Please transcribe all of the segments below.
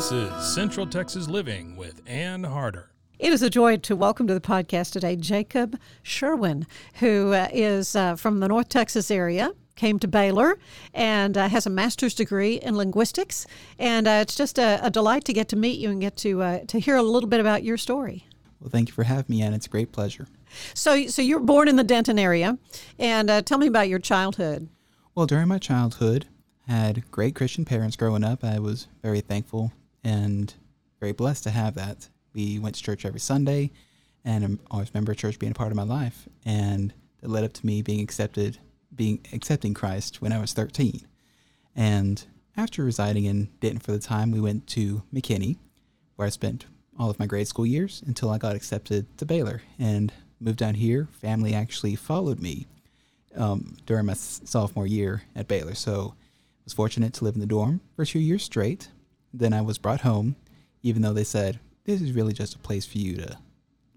This is Central Texas Living with Ann Harder. It is a joy to welcome to the podcast today Jacob Sherwin, who uh, is uh, from the North Texas area, came to Baylor, and uh, has a master's degree in linguistics. And uh, it's just a, a, delight to get to meet you and get to uh, to hear a little bit about your story. Well, thank you for having me, Ann. It's a great pleasure. So, so you're born in the Denton area, and uh, tell me about your childhood. Well, during my childhood, I had great Christian parents growing up. I was very thankful and very blessed to have that. We went to church every Sunday, and I always remember church being a part of my life. And it led up to me being accepted, being accepting Christ when I was 13. And after residing in Denton for the time, we went to McKinney, where I spent all of my grade school years until I got accepted to Baylor and moved down here. Family actually followed me um, during my sophomore year at Baylor, so I was fortunate to live in the dorm for two years straight then I was brought home, even though they said, this is really just a place for you to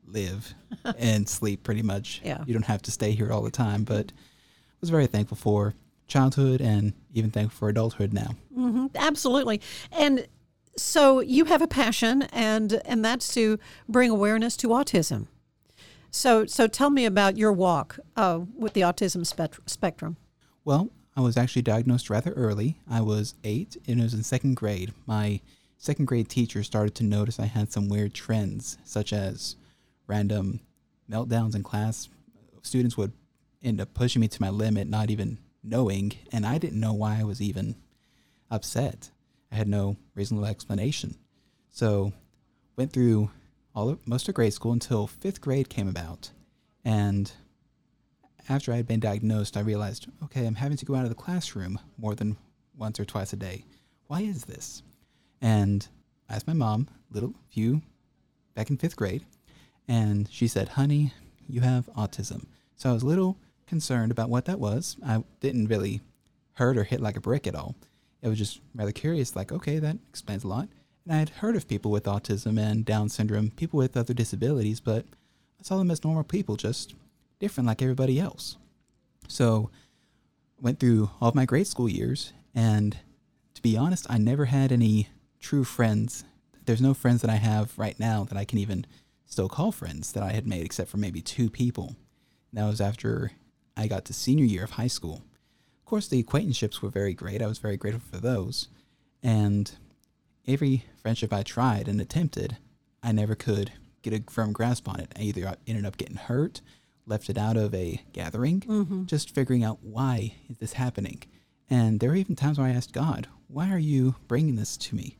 live and sleep pretty much. Yeah. You don't have to stay here all the time. But I was very thankful for childhood and even thankful for adulthood now. Mm-hmm. Absolutely. And so you have a passion, and, and that's to bring awareness to autism. So, so tell me about your walk uh, with the autism spectrum. Well, I was actually diagnosed rather early. I was eight, and it was in second grade. My second grade teacher started to notice I had some weird trends, such as random meltdowns in class. Students would end up pushing me to my limit, not even knowing, and I didn't know why I was even upset. I had no reasonable explanation. So, went through all of, most of grade school until fifth grade came about, and after I had been diagnosed, I realized, okay, I'm having to go out of the classroom more than once or twice a day. Why is this? And I asked my mom, little few, back in fifth grade, and she said, honey, you have autism. So I was a little concerned about what that was. I didn't really hurt or hit like a brick at all. It was just rather curious, like, okay, that explains a lot. And I had heard of people with autism and Down syndrome, people with other disabilities, but I saw them as normal people, just different like everybody else. So went through all of my grade school years and to be honest, I never had any true friends. There's no friends that I have right now that I can even still call friends that I had made except for maybe two people. that was after I got to senior year of high school. Of course, the acquaintanceships were very great. I was very grateful for those. And every friendship I tried and attempted, I never could get a firm grasp on it. I either ended up getting hurt left it out of a gathering, mm-hmm. just figuring out why is this happening. And there were even times where I asked God, why are you bringing this to me?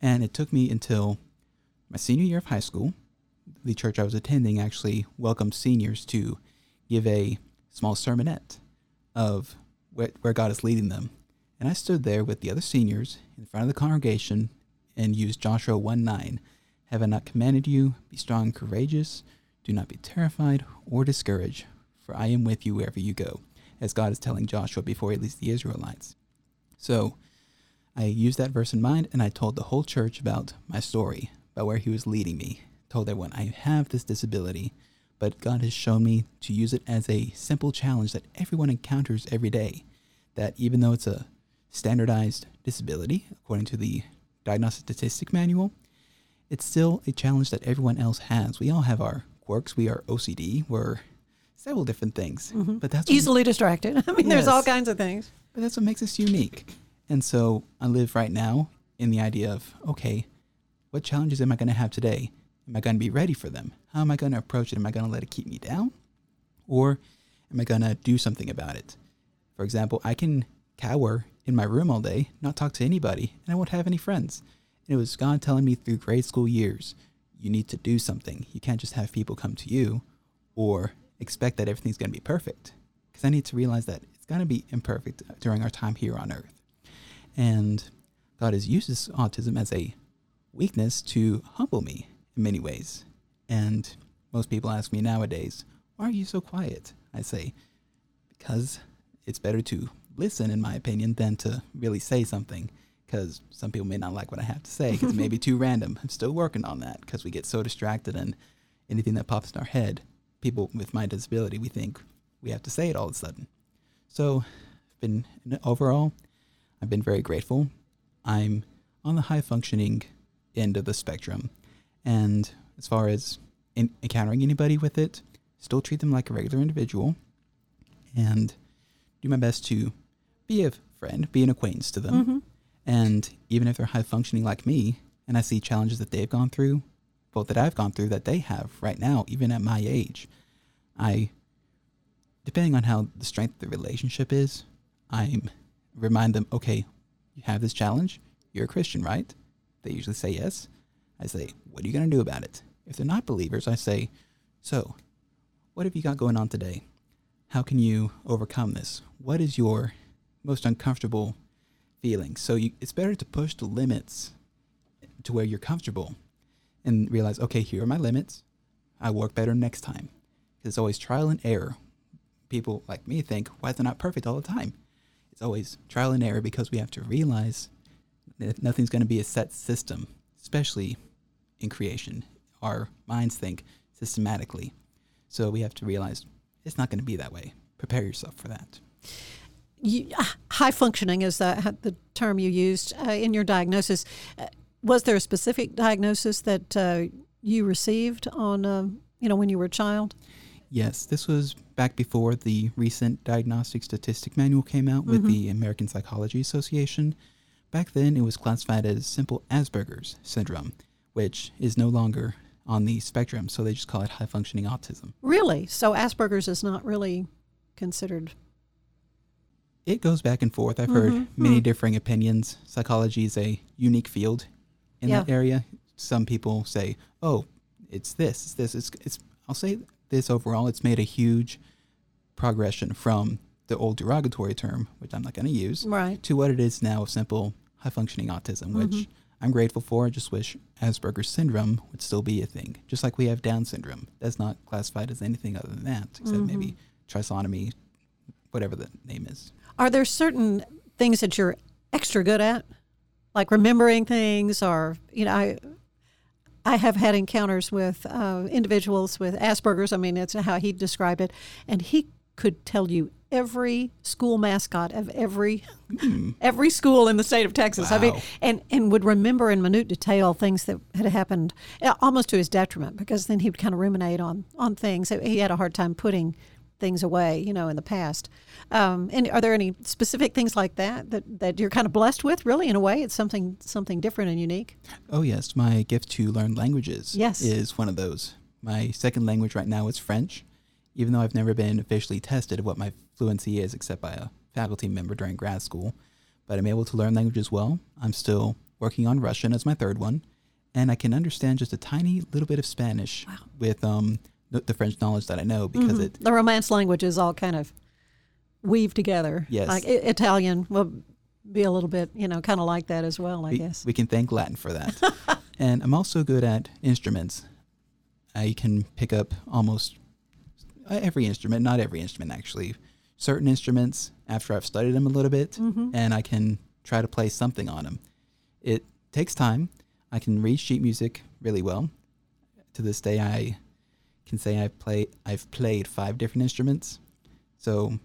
And it took me until my senior year of high school. The church I was attending actually welcomed seniors to give a small sermonette of where, where God is leading them. And I stood there with the other seniors in front of the congregation and used Joshua 1 9. Have I not commanded you? Be strong and courageous. Do not be terrified or discouraged, for I am with you wherever you go, as God is telling Joshua before he leads the Israelites. So I used that verse in mind and I told the whole church about my story, about where he was leading me. Told everyone, I have this disability, but God has shown me to use it as a simple challenge that everyone encounters every day. That even though it's a standardized disability, according to the diagnostic statistic manual, it's still a challenge that everyone else has. We all have our quirks. We are OCD. We're several different things. Mm-hmm. But that's what- Easily distracted. I mean, there's all kinds of things. but that's what makes us unique. And so I live right now in the idea of okay, what challenges am I going to have today? Am I going to be ready for them? How am I going to approach it? Am I going to let it keep me down? Or am I going to do something about it? For example, I can cower in my room all day, not talk to anybody, and I won't have any friends. And it was God telling me through grade school years, you need to do something. You can't just have people come to you or expect that everything's going to be perfect. Because I need to realize that it's going to be imperfect during our time here on earth. And God has used this autism as a weakness to humble me in many ways. And most people ask me nowadays, why are you so quiet? I say, because it's better to listen, in my opinion, than to really say something. Because some people may not like what I have to say because it may be too random. I'm still working on that because we get so distracted and anything that pops in our head, people with my disability, we think we have to say it all of a sudden. So, been overall, I've been very grateful. I'm on the high functioning end of the spectrum, and as far as in, encountering anybody with it, still treat them like a regular individual, and do my best to be a friend, be an acquaintance to them, Mhm. And even if they're high functioning like me, and I see challenges that they've gone through, both that I've gone through that they have right now, even at my age, I, depending on how the strength of the relationship is, I remind them, okay, you have this challenge. You're a Christian, right? They usually say yes. I say, what are you going to do about it? If they're not believers, I say, so what have you got going on today? How can you overcome this? What is your most uncomfortable feeling? So you, it's better to push the limits to where you're comfortable and realize, okay, here are my limits. I work better next time. 'Cause it's always trial and error. People like me think, why is it not perfect all the time? It's always trial and error because we have to realize that nothing's going to be a set system, especially in creation. Our minds think systematically. So we have to realize it's not going to be that way. Prepare yourself for that. You, ah, high functioning is the, the term you used uh, in your diagnosis. Uh, was there a specific diagnosis that uh, you received on, uh, you know, when you were a child? Yes, this was back before the recent Diagnostic Statistic Manual came out with the American Psychology Association. Back then, it was classified as simple Asperger's syndrome, which is no longer on the spectrum, so they just call it high functioning autism. Really? So Asperger's is not really considered. It goes back and forth. I've heard mm-hmm. many hmm. differing opinions. Psychology is a unique field in that area. Some people say, "Oh, it's this, it's this." It's, it's. I'll say this overall. It's made a huge progression from the old derogatory term, which I'm not going to use, Right. to what it is now of simple high functioning autism, which mm-hmm. I'm grateful for. I just wish Asperger's syndrome would still be a thing. Just like we have Down syndrome. That's not classified as anything other than that, except maybe mm-hmm. trisomy, whatever the name is. Are there certain things that you're extra good at, like remembering things, or you know, I I have had encounters with uh, individuals with Asperger's. I mean, it's how he described it, and he could tell you every school mascot of every every school in the state of Texas. I mean, and and would remember in minute detail things that had happened, uh, almost to his detriment, because then he would kind of ruminate on on things. He had a hard time putting things away, you know, in the past. Um, and are there any specific things like that, that that you're kind of blessed with? Really, in a way, it's something something different and unique. Oh yes, my gift to learn languages Yes. is one of those. My second language right now is French, even though I've never been officially tested of what my fluency is except by a faculty member during grad school. But I'm able to learn languages well. I'm still working on Russian as my third one, and I can understand just a tiny little bit of Spanish wow. with um the, French knowledge that I know because it The Romance languages all kind of weave together. Yes. like I- Italian will be a little bit, you know, kind of like that as well. I we, guess. we can thank Latin for that. and I'm also good at instruments. I can pick up almost uh, every instrument, not every instrument actually. Certain instruments after I've studied them a little bit, Mm-hmm. and I can try to play something on them. It takes time. I can read sheet music really well. To this day, I can say I've played I've played five different instruments. So,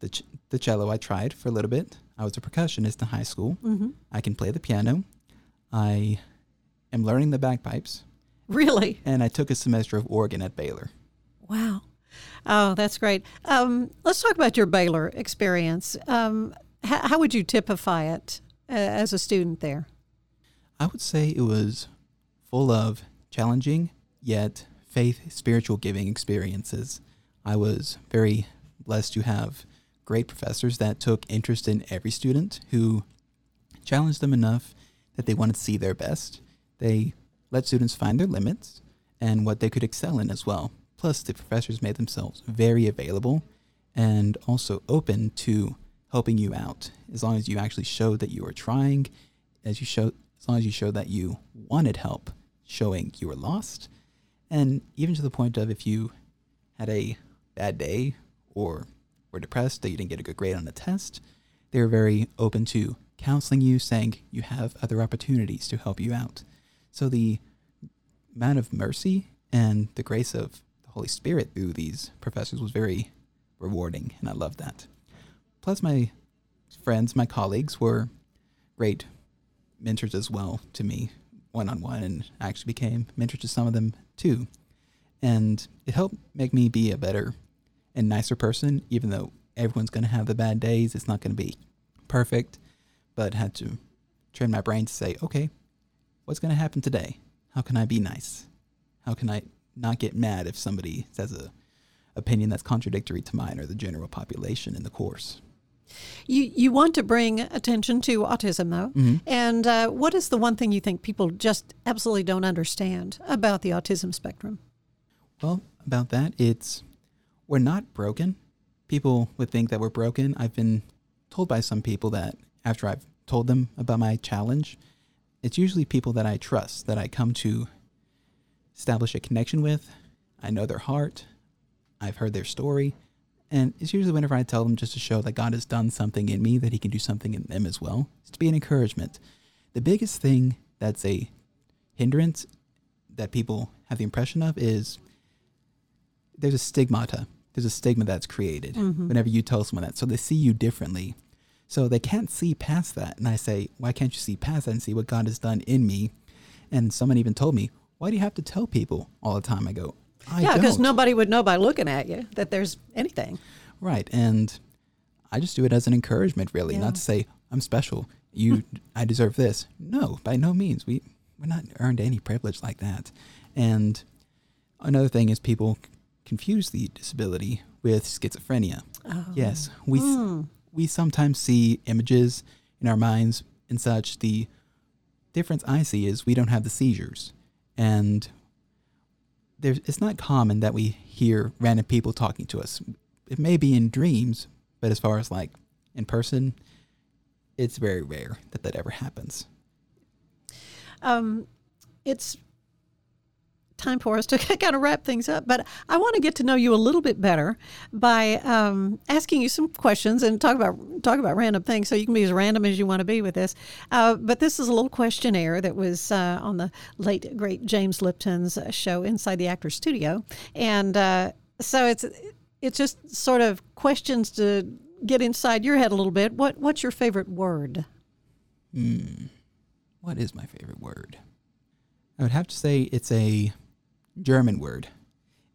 the ch- the cello I tried for a little bit. I was a percussionist in high school. Mm-hmm. I can play the piano. I am learning the bagpipes, Really? and I took a semester of organ at Baylor. Wow. Oh, that's great. Um, let's talk about your Baylor experience. Um, how, how would you typify it uh, as a student there? I would say it was full of challenging yet faith, spiritual giving experiences. I was very blessed to have great professors that took interest in every student who challenged them enough that they wanted to see their best. They let students find their limits and what they could excel in as well. Plus, the professors made themselves very available and also open to helping you out as long as you actually showed that you were trying, as you showed as long as you showed that you wanted help, showing you were lost, and even to the point of if you had a bad day or were depressed that you didn't get a good grade on a test, they were very open to counseling you, saying you have other opportunities to help you out. So the amount of mercy and the grace of the Holy Spirit through these professors was very rewarding, and I loved that. Plus, my friends, my colleagues were great mentors as well to me, one on one, and actually became mentor to some of them too. And it helped make me be a better and nicer person, even though everyone's going to have the bad days. It's not going to be perfect, but had to train my brain to say, okay, what's going to happen today? How can I be nice? How can I not get mad if somebody says a opinion that's contradictory to mine or the general population in the course? You you want to bring attention to autism though, and uh, what is the one thing you think people just absolutely don't understand about the autism spectrum? Well, about that, it's we're not broken. People would think that we're broken. I've been told by some people that after I've told them about my challenge, it's usually people that I trust, that I come to establish a connection with. I know their heart. I've heard their story. And it's usually whenever I tell them just to show that God has done something in me, that He can do something in them as well. It's to be an encouragement. The biggest thing that's a hindrance that people have the impression of is there's a stigmata. There's a stigma that's created mm-hmm. whenever you tell someone that. So they see you differently. So they can't see past that. And I say, why can't you see past that and see what God has done in me? And someone even told me, why do you have to tell people all the time? I go, I yeah, because nobody would know by looking at you that there's anything. Right. And I just do it as an encouragement, really, Yeah. not to say I'm special. You, I deserve this. No, by no means. We we're not earned any privilege like that. And another thing is people c- confuse the disability with schizophrenia. Oh. Yes, we s hmm. we sometimes see images in our minds and such. The difference I see is we don't have the seizures, and there's it's not common that we hear random people talking to us. It may be in dreams, but as far as like in person, it's very rare that that ever happens. Um, it's time for us to kind of wrap things up, but I want to get to know you a little bit better by um, asking you some questions and talk about talk about random things. So you can be as random as you want to be with this. Uh, but this is a little questionnaire that was uh, on the late great James Lipton's uh, show Inside the Actors Studio, and uh, so it's it's just sort of questions to get inside your head a little bit. What what's your favorite word? Hmm. What is my favorite word? I would have to say it's a German word.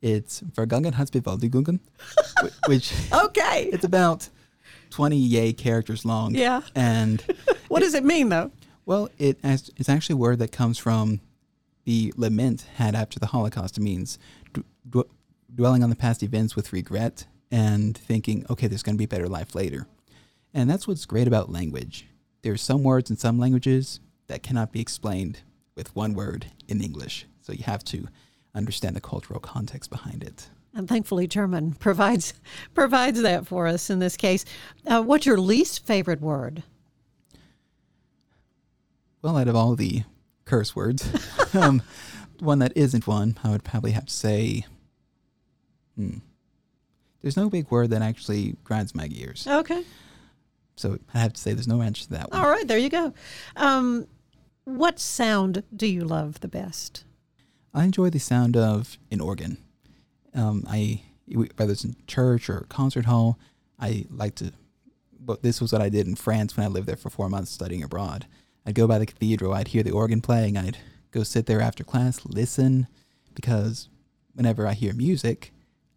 It's Vergangenheitsbewältigung, wh- which Okay. it's about 20 yay characters long. Yeah. And What does it mean though? Well, it as- it's actually a word that comes from the lament had after the Holocaust. It means d- d- dwelling on the past events with regret and thinking, okay, there's going to be a better life later. And that's what's great about language. There's some words in some languages that cannot be explained with one word in English. So you have to understand the cultural context behind it. And thankfully, German provides provides that for us in this case. Uh, what's your least favorite word? Well, out of all the curse words, um, one that isn't one, I would probably have to say, hmm. There's no big word that actually grinds my gears. Okay. So I have to say there's no answer to that one. All right, there you go. Um, what sound do you love the best? I enjoy the sound of an organ. Um, I whether it's in church or concert hall, I like to. But this was what I did in France when I lived there for four months studying abroad. I'd go by the cathedral, I'd hear the organ playing, I'd go sit there after class, listen, because whenever I hear music,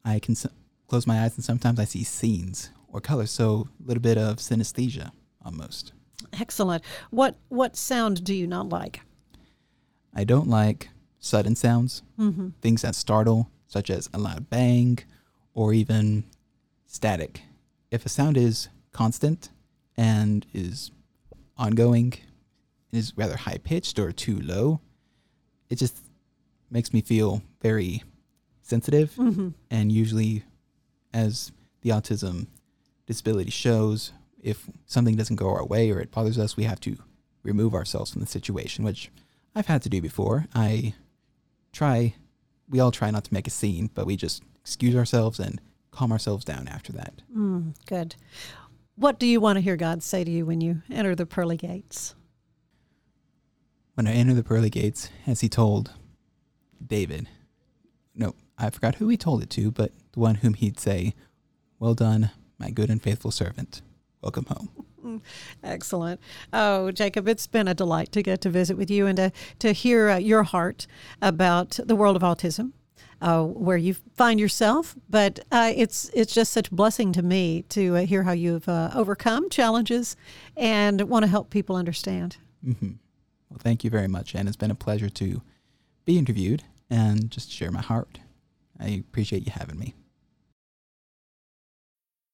I can s- close my eyes and sometimes I see scenes or colors. So a little bit of synesthesia almost. Excellent. What what sound do you not like? I don't like sudden sounds, Mm-hmm. things that startle, such as a loud bang or even static. If a sound is constant and is ongoing, is rather high pitched or too low, it just makes me feel very sensitive. Mm-hmm. And usually, as the autism disability shows, if something doesn't go our way or it bothers us, we have to remove ourselves from the situation, which I've had to do before. I try, we all try not to make a scene, but we just excuse ourselves and calm ourselves down after that. Mm, good. What do you want to hear God say to you when you enter the pearly gates? When I enter the pearly gates, as he told David, no, I forgot who he told it to, but the one whom he'd say, Well done, my good and faithful servant. Welcome home. Excellent. Oh, Jacob, it's been a delight to get to visit with you and to, to hear uh, your heart about the world of autism, uh, where you find yourself. But uh, it's it's just such a blessing to me to uh, hear how you've uh, overcome challenges and want to help people understand. hmm Well, thank you very much, and it's been a pleasure to be interviewed and just share my heart. I appreciate you having me.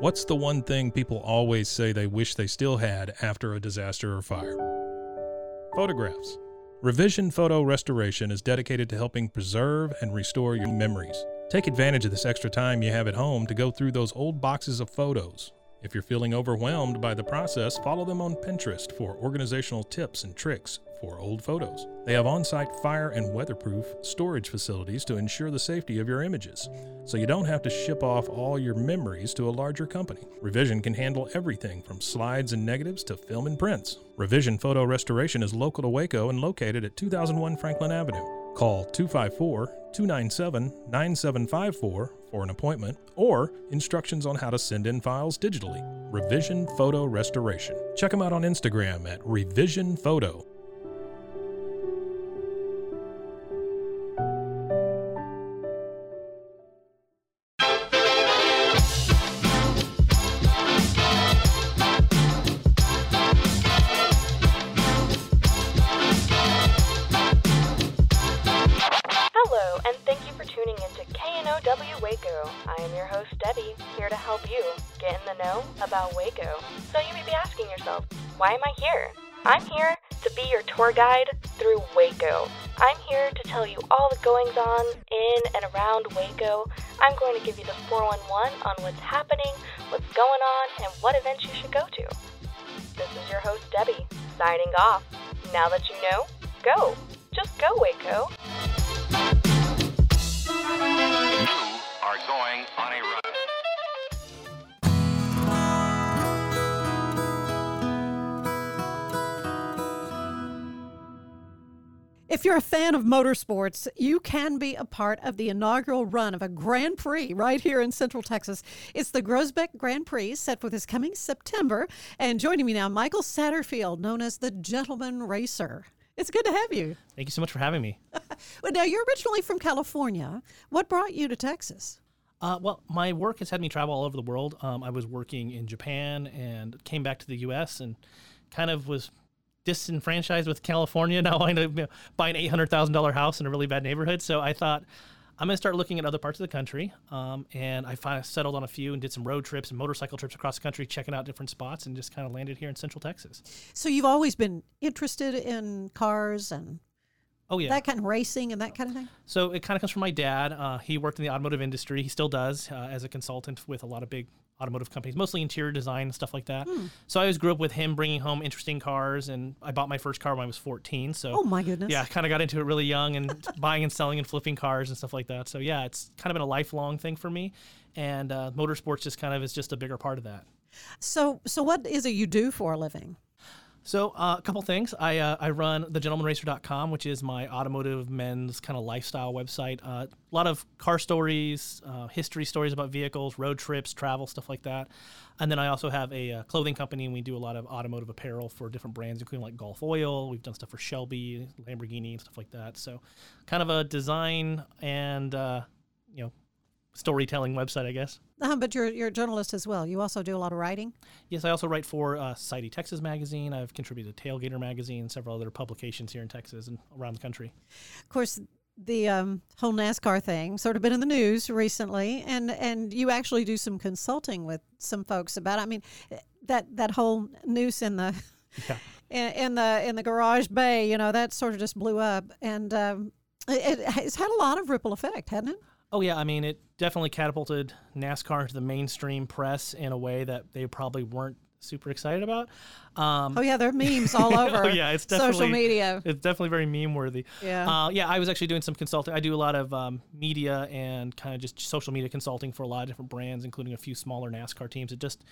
What's the one thing people always say they wish they still had after a disaster or fire? Photographs. Revision Photo Restoration is dedicated to helping preserve and restore your memories. Take advantage of this extra time you have at home to go through those old boxes of photos. If you're feeling overwhelmed by the process, follow them on Pinterest for organizational tips and tricks for old photos. They have on site fire and weatherproof storage facilities to ensure the safety of your images, so you don't have to ship off all your memories to a larger company. Revision can handle everything from slides and negatives to film and prints. Revision Photo Restoration is local to Waco and located at 2001 Franklin Avenue. Call 254 297 9754 for an appointment or instructions on how to send in files digitally. Revision Photo Restoration. Check them out on Instagram at Revision Photo. Tour guide through Waco. I'm here to tell you all the goings on in and around Waco. I'm going to give you the 411 on what's happening, what's going on, and what events you should go to. This is your host, Debbie, signing off. Now that you know, go. Just go, Waco. You are going on a run. If you're a fan of motorsports, you can be a part of the inaugural run of a Grand Prix right here in Central Texas. It's the Groesbeck Grand Prix set for this coming September. And joining me now, Michael Satterfield, known as the Gentleman Racer. It's good to have you. Thank you so much for having me. Well, now, you're originally from California. What brought you to Texas? Uh, well, my work has had me travel all over the world. Um, I was working in Japan and came back to the U.S. and kind of was disenfranchised with California. Now I ended up buying an eight hundred thousand dollar house in a really bad neighborhood. So I thought I'm going to start looking at other parts of the country. Um, and I finally settled on a few and did some road trips and motorcycle trips across the country, checking out different spots, and just kind of landed here in Central Texas. So, you've always been interested in cars and Oh yeah. That kind of racing and that kind of thing. So it kind of comes from my dad. Uh, he worked in the automotive industry. He still does uh, as a consultant with a lot of big automotive companies, mostly interior design and stuff like that. Hmm. So I always grew up with him bringing home interesting cars, and I bought my first car when I was 14. So Oh, my goodness. yeah, I kind of got into it really young and buying and selling and flipping cars and stuff like that. So yeah, it's kind of been a lifelong thing for me, and uh, motorsports just kind of is just a bigger part of that. So, so what is it you do for a living? So uh, a couple things. I uh, I run thegentlemanracer.com, which is my automotive men's kind of lifestyle website. Uh, a lot of car stories, uh, history stories about vehicles, road trips, travel, stuff like that. And then I also have a uh, clothing company, and we do a lot of automotive apparel for different brands, including like Gulf Oil. We've done stuff for Shelby, Lamborghini, and stuff like that. So kind of a design and uh, you know storytelling website, I guess. Uh, but you're you're a journalist as well. You also do a lot of writing. Yes, I also write for uh, Society Texas Magazine. I've contributed to Tailgater Magazine several other publications here in Texas and around the country. Of course, the um, whole NASCAR thing sort of been in the news recently, and and you actually do some consulting with some folks about. It. I mean, that that whole noose in the Yeah. in, in the in the garage bay, you know, that sort of just blew up, and um, it, it has had a lot of ripple effect, hasn't it? Oh yeah, I mean it definitely catapulted NASCAR into the mainstream press in a way that they probably weren't super excited about. Um, Oh yeah, there are memes all over. oh yeah, it's definitely social media. It's definitely very meme worthy. Yeah. uh, yeah. I was actually doing some consulting. I do a lot of um, media and kind of just social media consulting for a lot of different brands, including a few smaller NASCAR teams that just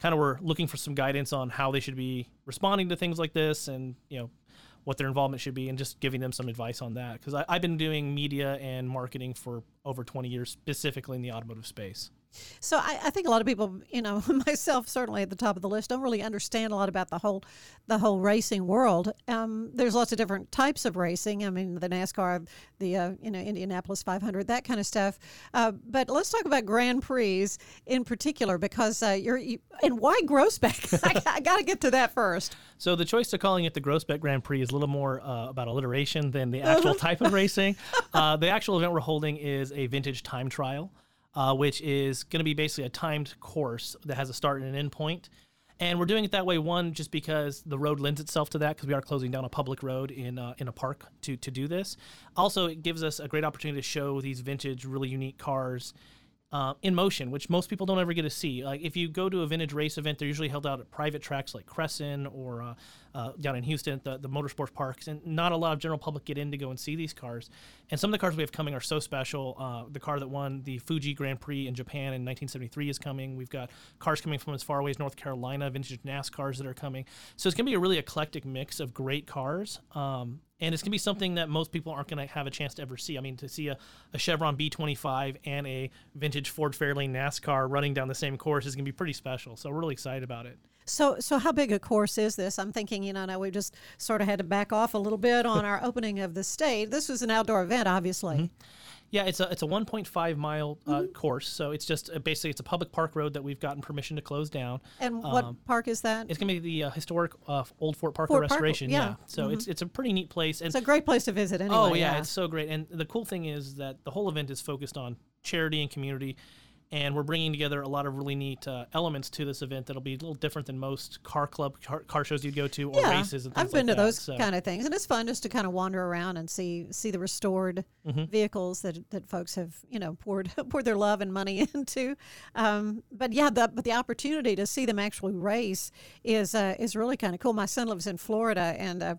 kind of were looking for some guidance on how they should be responding to things like this, and you know what their involvement should be, and just giving them some advice on that. Because I've been doing media and marketing for over 20 years, specifically in the automotive space. So I, I think a lot of people, you know, myself certainly at the top of the list, don't really understand a lot about the whole, the whole racing world. Um, there's lots of different types of racing. I mean, the NASCAR, the uh, you know Indianapolis 500, that kind of stuff. Uh, but let's talk about Grand Prix in particular because uh, you're you, and why Groesbeck? I, I got to get to that first. So the choice of calling it the Groesbeck Grand Prix is a little more uh, about alliteration than the actual type of racing. Uh, the actual event we're holding is a vintage time trial, uh, which is going to be basically a timed course that has a start and an end point. And we're doing it that way, one, just because the road lends itself to that, because we are closing down a public road in uh, in a park to, to do this. Also, it gives us a great opportunity to show these vintage, really unique cars uh, in motion, which most people don't ever get to see. Like if you go to a vintage race event, they're usually held out at private tracks like Cresson or uh, uh, down in Houston at the, the motorsports parks, and not a lot of general public get in to go and see these cars. And some of the cars we have coming are so special. Uh, the car that won the Fuji Grand Prix in Japan in 1973 is coming. We've got cars coming from as far away as North Carolina, vintage NASCARs that are coming. So it's going to be a really eclectic mix of great cars. Um, and it's going to be something that most people aren't going to have a chance to ever see. I mean, to see a, a Chevron B25 and a vintage Ford Fairlane NASCAR running down the same course is going to be pretty special. So we're really excited about it. So, so how big a course is this? I'm thinking, you know, now we just sort of had to back off a little bit on our opening of the state. This was an outdoor event, obviously. Mm-hmm. Yeah, it's a it's a 1.5 mile uh, course, so it's just uh, basically it's a public park road that we've gotten permission to close down. And what Um, park is that? It's gonna be the uh, historic uh, Old Fort Parker Fort restoration. yeah. So it's it's a pretty neat place. And It's a great place to visit anyway. oh yeah, it's so great. And the cool thing is that the whole event is focused on charity and community, and we're bringing together a lot of really neat uh, elements to this event that'll be a little different than most car club car, car shows you'd go to or yeah, races and things I've been like to that. those So- kind of things, and it's fun just to kind of wander around and see see the restored Mm-hmm. vehicles that that folks have you know poured poured their love and money into. Um, but yeah, the but the opportunity to see them actually race is uh, is really kind of cool. My son lives in Florida, and uh,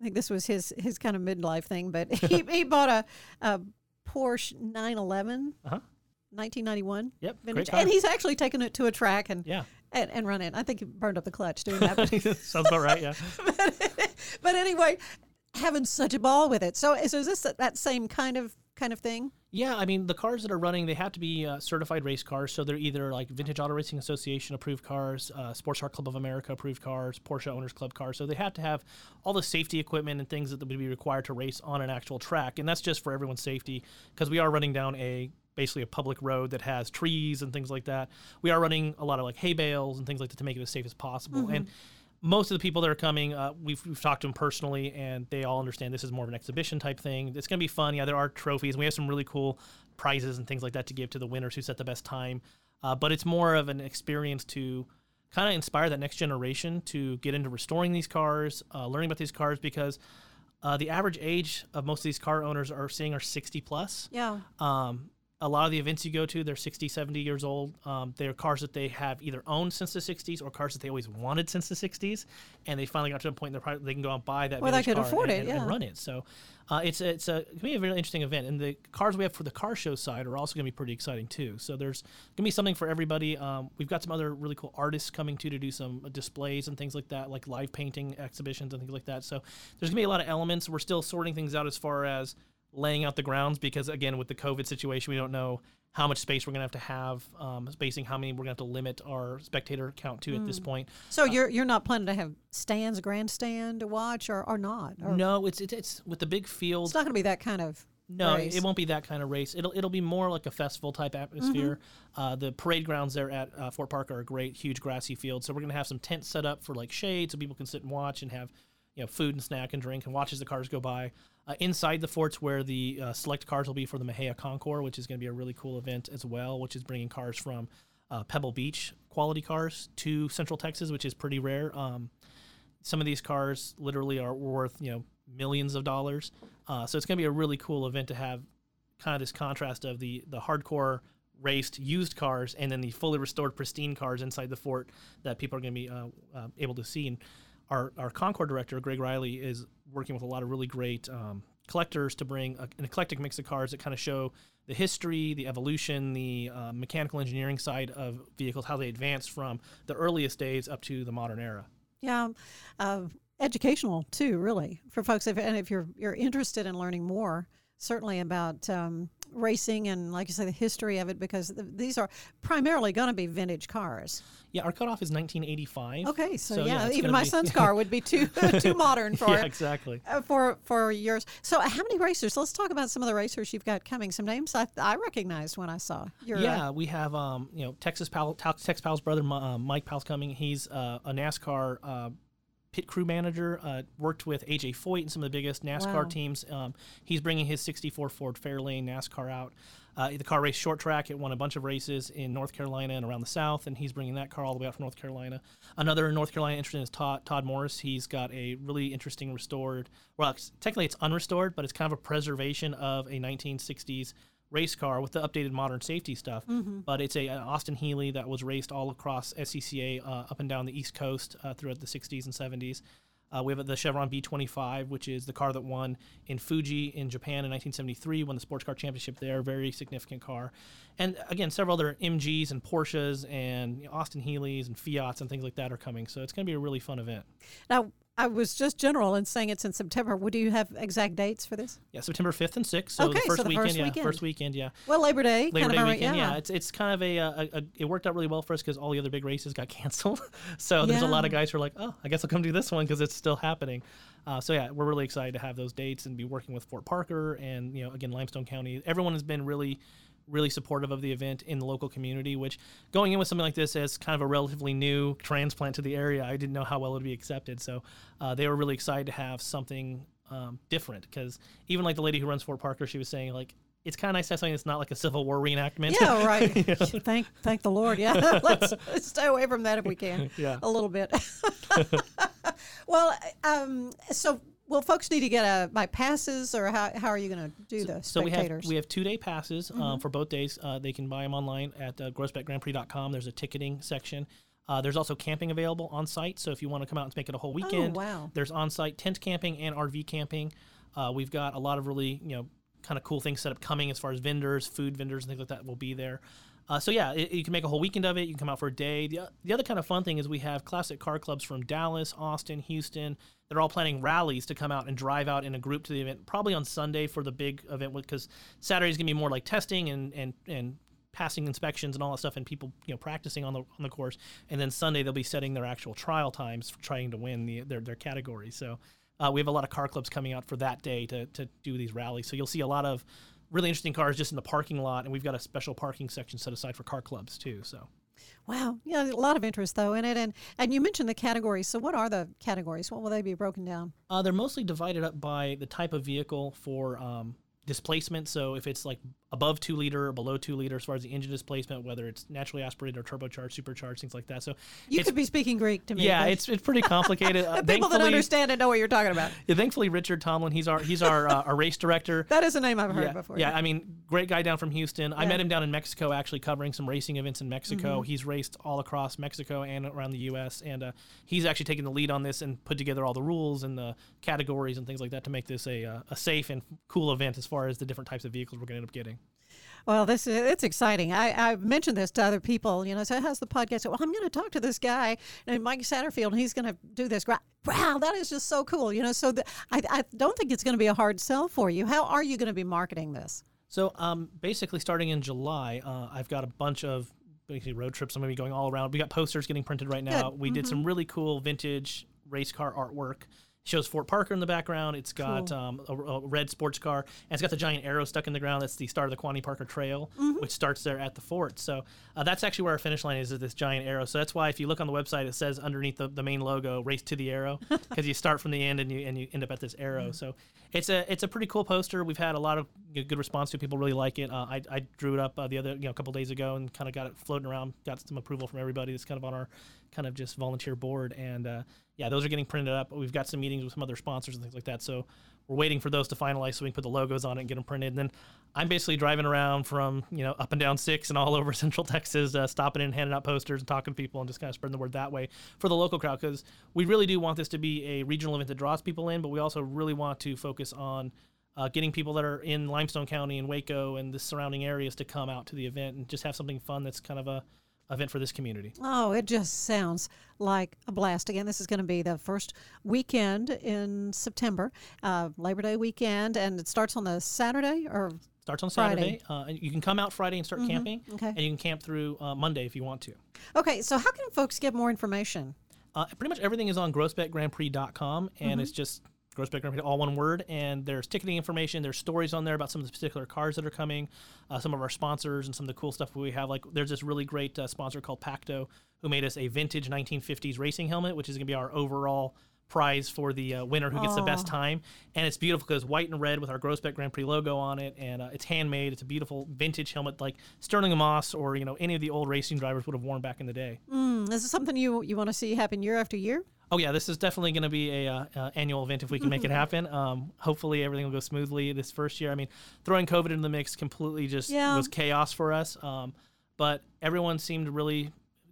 I think this was his his kind of midlife thing. But he he bought a, a Porsche 911. Uh-huh. 1991 Yep, vintage, and he's actually taken it to a track and Yeah. and, and run it. I think he burned up the clutch doing that. but- Sounds about right. Yeah. but anyway, having such a ball with it. So, so is this that same kind of kind of thing? Yeah, I mean the cars that are running, they have to be uh, certified race cars. So they're either like Vintage Auto Racing Association approved cars, uh, Sports Car Club of America approved cars, Porsche Owners Club cars. So they have to have all the safety equipment and things that would be required to race on an actual track, and that's just for everyone's safety because we are running down a basically a public road that has trees and things like that. We are running a lot of like hay bales and things like that to make it as safe as possible. And most of the people that are coming, uh, we've, we've talked to them personally, and they all understand this is more of an exhibition type thing. It's going to be fun. Yeah, there are trophies. We have some really cool prizes and things like that to give to the winners who set the best time. Uh, but it's more of an experience to kind of inspire that next generation to get into restoring these cars, uh, learning about these cars, because Uh, the average age of most of these car owners are seeing are 60 plus. Yeah. Um, a lot of the events you go to, they're 60, 70 years old. Um, they're cars that they have either owned since the 60s or cars that they always wanted since the 60s, and they finally got to a point probably, they can go out and buy that Well, they could afford and, it, and- and run it. So uh, it's it's a it be a very interesting event, and the cars we have for the car show side are also going to be pretty exciting too. So there's going to be something for everybody. Um, we've got some other really cool artists coming too to do some displays and things like that, like live painting exhibitions and things like that. So there's going to be a lot of elements. We're still sorting things out as far as laying out the grounds because again with the covid situation we don't know how much space we're going to have to have um, spacing how many we're going to have to limit our spectator count to at this point So you're you're not planning to have stands, grandstand to watch, or, or not? Or no it's, it's it's with the big field it's not going to be that kind of. No, race. it won't be that kind of race. It'll it'll be more like a festival type atmosphere. Mm-hmm. Uh, the parade grounds there at uh, Fort Parker are a great, huge grassy fields. So we're gonna have some tents set up for like shade, so people can sit and watch and have you know food and snack and drink and watch as the cars go by. Uh, inside the forts, where the uh, select cars will be for the Mexia Concours, which is going to be a really cool event as well, which is bringing cars from uh, Pebble Beach quality cars to Central Texas, which is pretty rare. Um, some of these cars literally are worth you know millions of dollars. Uh, so it's going to be a really cool event to have kind of this contrast of the the hardcore raced used cars and then the fully restored pristine cars inside the fort that people are going to be uh, uh, able to see. And our our Concours director Greg Riley is working with a lot of really great um, collectors to bring a, an eclectic mix of cars that kind of show the history, the evolution, the uh, mechanical engineering side of vehicles, how they advanced from the earliest days up to the modern era. Yeah, uh, educational too, really for folks. If and if you're you're interested in learning more, certainly about um, racing and, like you say, the history of it, because th- these are primarily going to be vintage cars. Yeah, our cutoff is 1985. Okay, so, yeah, it's even my be- son's car would be too too modern for yeah, exactly. Uh, for for yours. So, uh, how many racers? Let's talk about some of the racers you've got coming. Some names I, I recognized when I saw your. uh, yeah, we have um, you know Texas Pal, Tex Pal's brother uh, Mike Pal's coming. He's uh, a NASCAR uh, pit crew manager. Uh, worked with AJ Foyt and some of the biggest NASCAR Wow. teams. Um, he's bringing his '64 Ford Fairlane NASCAR out. Uh, the car raced short track. It won a bunch of races in North Carolina and around the South, and he's bringing that car all the way out from North Carolina. Another North Carolina interested is Todd, Todd Morris. He's got a really interesting restored. Well, it's- technically it's unrestored, but it's kind of a preservation of a 1960s race car with the updated modern safety stuff. But it's a, an Austin Healey that was raced all across SCCA uh, up and down the East Coast uh, throughout the 60s and 70s. Uh, we have the Chevron B25, which is the car that won in Fuji in Japan in 1973, won the sports car championship there. Very significant car. And again, several other MGs and Porsches and you know, Austin Healey's and Fiats and things like that are coming. So it's going to be a really fun event. Now, I was just general in saying it's in September. Would you have exact dates for this? Yeah, September 5th and 6th. So Okay, the first so the weekend, first yeah, weekend. first weekend, yeah. Well, Labor Day. Labor Day weekend, yeah. yeah. It's it's kind of a, a, a it worked out really well for us because all the other big races got canceled. so there's a lot of guys who are like, oh, I guess I'll come do this one because it's still happening. Uh, so yeah, we're really excited to have those dates and be working with Fort Parker and you know again Limestone County. Everyone has been really really supportive of the event in the local community which going in with something like this as kind of a relatively new transplant to the area i didn't know how well it would be accepted so uh, they were really excited to have something um, different because even like the lady who runs fort parker she was saying like it's kind of nice to have something that's not like a civil war reenactment Yeah, right. Thank, thank the Lord. Yeah, let's, let's stay away from that if we can. Yeah. a little bit. well, um, so will folks need to get a buy passes, or how, how are you going to do the spectators? So we have we have two day passes um, for both days. Uh, they can buy them online at uh, groesbeckgrandprix.com. There's a ticketing section. Uh, there's also camping available on site. So if you want to come out and make it a whole weekend, Oh, wow. there's on site tent camping and RV camping. Uh, we've got a lot of really you know kind of cool things set up coming as far as vendors, food vendors, and things like that will be there. Uh, so yeah, it, you can make a whole weekend of it. You can come out for a day. The, the other kind of fun thing is we have classic car clubs from Dallas, Austin, Houston. They're all planning rallies to come out and drive out in a group to the event, probably on Sunday for the big event, because Saturday's gonna be more like testing and and and passing inspections and all that stuff, and people you know practicing on the on the course. And then Sunday they'll be setting their actual trial times, for trying to win the their their category. So. Uh, we have a lot of car clubs coming out for that day to, to do these rallies. So you'll see a lot of really interesting cars just in the parking lot, and we've got a special parking section set aside for car clubs too. So wow, yeah, a lot of interest though in it, and and you mentioned the categories. So what are the categories? What will they be broken down? uh, they're mostly divided up by the type of vehicle for um, displacement. So if it's like above two liter or below two liter, as far as the engine displacement, whether it's naturally aspirated or turbocharged, supercharged, things like that. So You could be speaking Greek to me. yeah, it's it's pretty complicated. Uh, people that understand it know what you're talking about. yeah, thankfully, Richard Tomlin, he's our he's our uh, our race director. That is a name I've heard yeah, before. Yeah, I mean, great guy down from Houston. I met him down in Mexico, actually covering some racing events in Mexico. Mhm. He's raced all across Mexico and around the U.S. And uh, he's actually taken the lead on this and put together all the rules and the categories and things like that to make this a uh, a safe and cool event as far as the different types of vehicles we're going to end up getting. Well, this is it's exciting. I, I've mentioned this to other people. You know, so how's the podcast? Well, I'm going to talk to this guy, and Mike Satterfield, and he's going to do this. Wow, that is just so cool. You know, so the, I, I don't think it's going to be a hard sell for you. How are you going to be marketing this? So um, basically, starting in July, uh, I've got a bunch of basically road trips. I'm going to be going all around. We got posters getting printed right now. Good. We did Mhm. some really cool vintage race car artwork. Shows Fort Parker in the background. It's got Cool. um, a, a red sports car, and it's got the giant arrow stuck in the ground. That's the start of the Quanah Parker Trail, Mm-hmm. which starts there at the fort. So uh, that's actually where our finish line is, is this giant arrow. So that's why if you look on the website, it says underneath the, the main logo, "Race to the Arrow," because you start from the end and you and you end up at this arrow. Mm-hmm. So it's a it's a pretty cool poster. We've had a lot of good response to. People really like it. Uh, I, I drew it up uh, the other you know a couple days ago and kind of got it floating around. Got some approval from everybody. That's kind of on our kind of just volunteer board. And uh, yeah, those are getting printed up. We've got some meetings with some other sponsors and things like that. So we're waiting for those to finalize so we can put the logos on it and get them printed. And then I'm basically driving around from you know up and down six and all over Central Texas, uh, stopping in, handing out posters and talking to people and just kind of spreading the word that way for the local crowd because we really do want this to be a regional event that draws people in, but we also really want to focus on. Uh, getting people that are in Limestone County and Waco and the surrounding areas to come out to the event and just have something fun that's kind of a event for this community. Oh, it just sounds like a blast. Again, this is going to be the first weekend in September, uh, Labor Day weekend, and it starts on the Saturday or Starts on. Saturday. Uh, and you can come out Friday and start Mhm, camping, okay. and you can camp through uh, Monday if you want to. Okay, so how can folks get more information? Uh, pretty much everything is on groesbeckgrandprix.com, and Mhm. it's just Groesbeck Grand Prix, all one word. And there's ticketing information. There's stories on there about some of the particular cars that are coming, uh, some of our sponsors, and some of the cool stuff we have. Like there's this really great uh, sponsor called Pacto who made us a vintage 1950s racing helmet, which is going to be our overall prize for the uh, winner who gets the best time. And it's beautiful because white and red with our Groesbeck Grand Prix logo on it, and uh, it's handmade. It's a beautiful vintage helmet like Stirling Moss or you know any of the old racing drivers would have worn back in the day. Mm, is this something you you want to see happen year after year? Oh yeah, this is definitely going to be a uh, uh, annual event if we can make it happen. Um, hopefully everything will go smoothly this first year. I mean, throwing COVID into the mix completely just Yeah. was chaos for us. Um, but everyone seemed really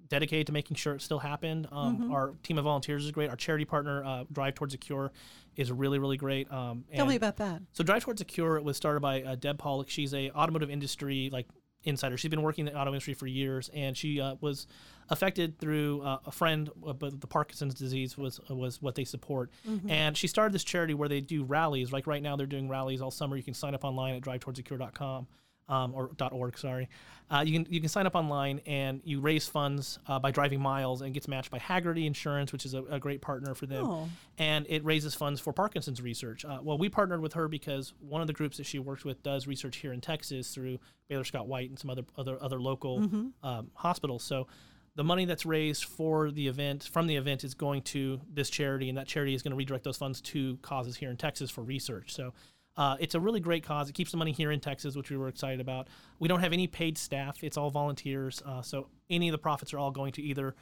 dedicated to making sure it still happened. Um, Mhm. Our team of volunteers is great. Our charity partner, uh, Drive Towards a Cure, is really really great. Um, Tell me about that. so Drive Towards a Cure was started by uh, Deb Pollock. She's a automotive industry like insider. She's been working in the auto industry for years, and she uh, was affected through uh, a friend, uh, but the Parkinson's disease was was what they support. Mhm. And she started this charity where they do rallies. Like right now, they're doing rallies all summer. You can sign up online at drivetowardsacure.com. Um, or .org, sorry. Uh, you can you can sign up online and you raise funds uh, by driving miles and gets matched by Hagerty Insurance, which is a, a great partner for them Oh. and it raises funds for Parkinson's research. Uh, well, we partnered with her because one of the groups that she works with does research here in Texas through Baylor Scott White and some other other other local Mhm. um, hospitals. So the money that's raised for the event from the event is going to this charity, and that charity is going to redirect those funds to causes here in Texas for research. So. Uh, it's a really great cause. It keeps the money here in Texas, which we were excited about. We don't have any paid staff; it's all volunteers. Uh, so any of the profits are all going to either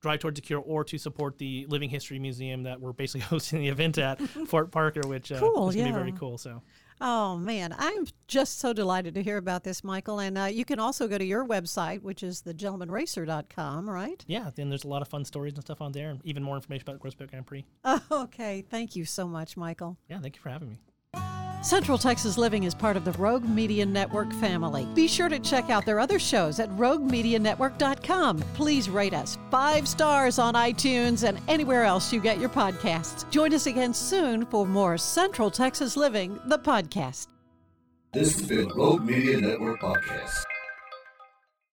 Drive Towards a Cure or to support the Living History Museum that we're basically hosting the event at Fort Parker, which uh, Cool, is going to be very cool. So Oh man, I'm just so delighted to hear about this, Michael. And uh, you can also go to your website, which is thegentlemanracer.com, right? yeah, then there's a lot of fun stories and stuff on there, and even more information about the Groesbeck Grand Prix. Oh, okay. Thank you so much, Michael. Yeah, thank you for having me. Central Texas Living is part of the Rogue Media Network family. Be sure to check out their other shows at roguemedianetwork.com. Please rate us five stars on iTunes and anywhere else you get your podcasts. Join us again soon for more Central Texas Living, the podcast. This has been the Rogue Media Network Podcast.